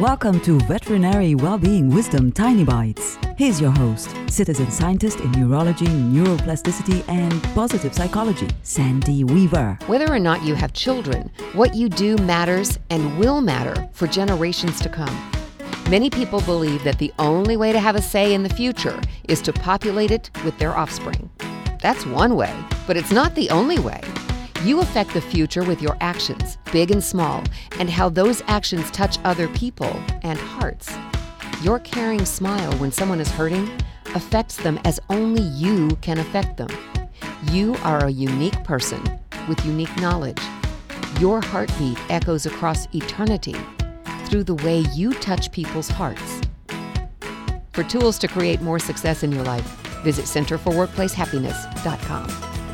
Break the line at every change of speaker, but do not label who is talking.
Welcome to Veterinary Wellbeing Wisdom Tiny Bites. Here's your host, citizen scientist in neurology, neuroplasticity, and positive psychology, Sandy Weaver.
Whether or not you have children, what you do matters and will matter for generations to come. Many people believe that the only way to have a say in the future is to populate it with their offspring. That's one way, but it's not the only way. You affect the future with your actions, big and small, and how those actions touch other people and hearts. Your caring smile when someone is hurting affects them as only you can affect them. You are a unique person with unique knowledge. Your heartbeat echoes across eternity through the way you touch people's hearts. For tools to create more success in your life, visit centerforworkplacehappiness.com.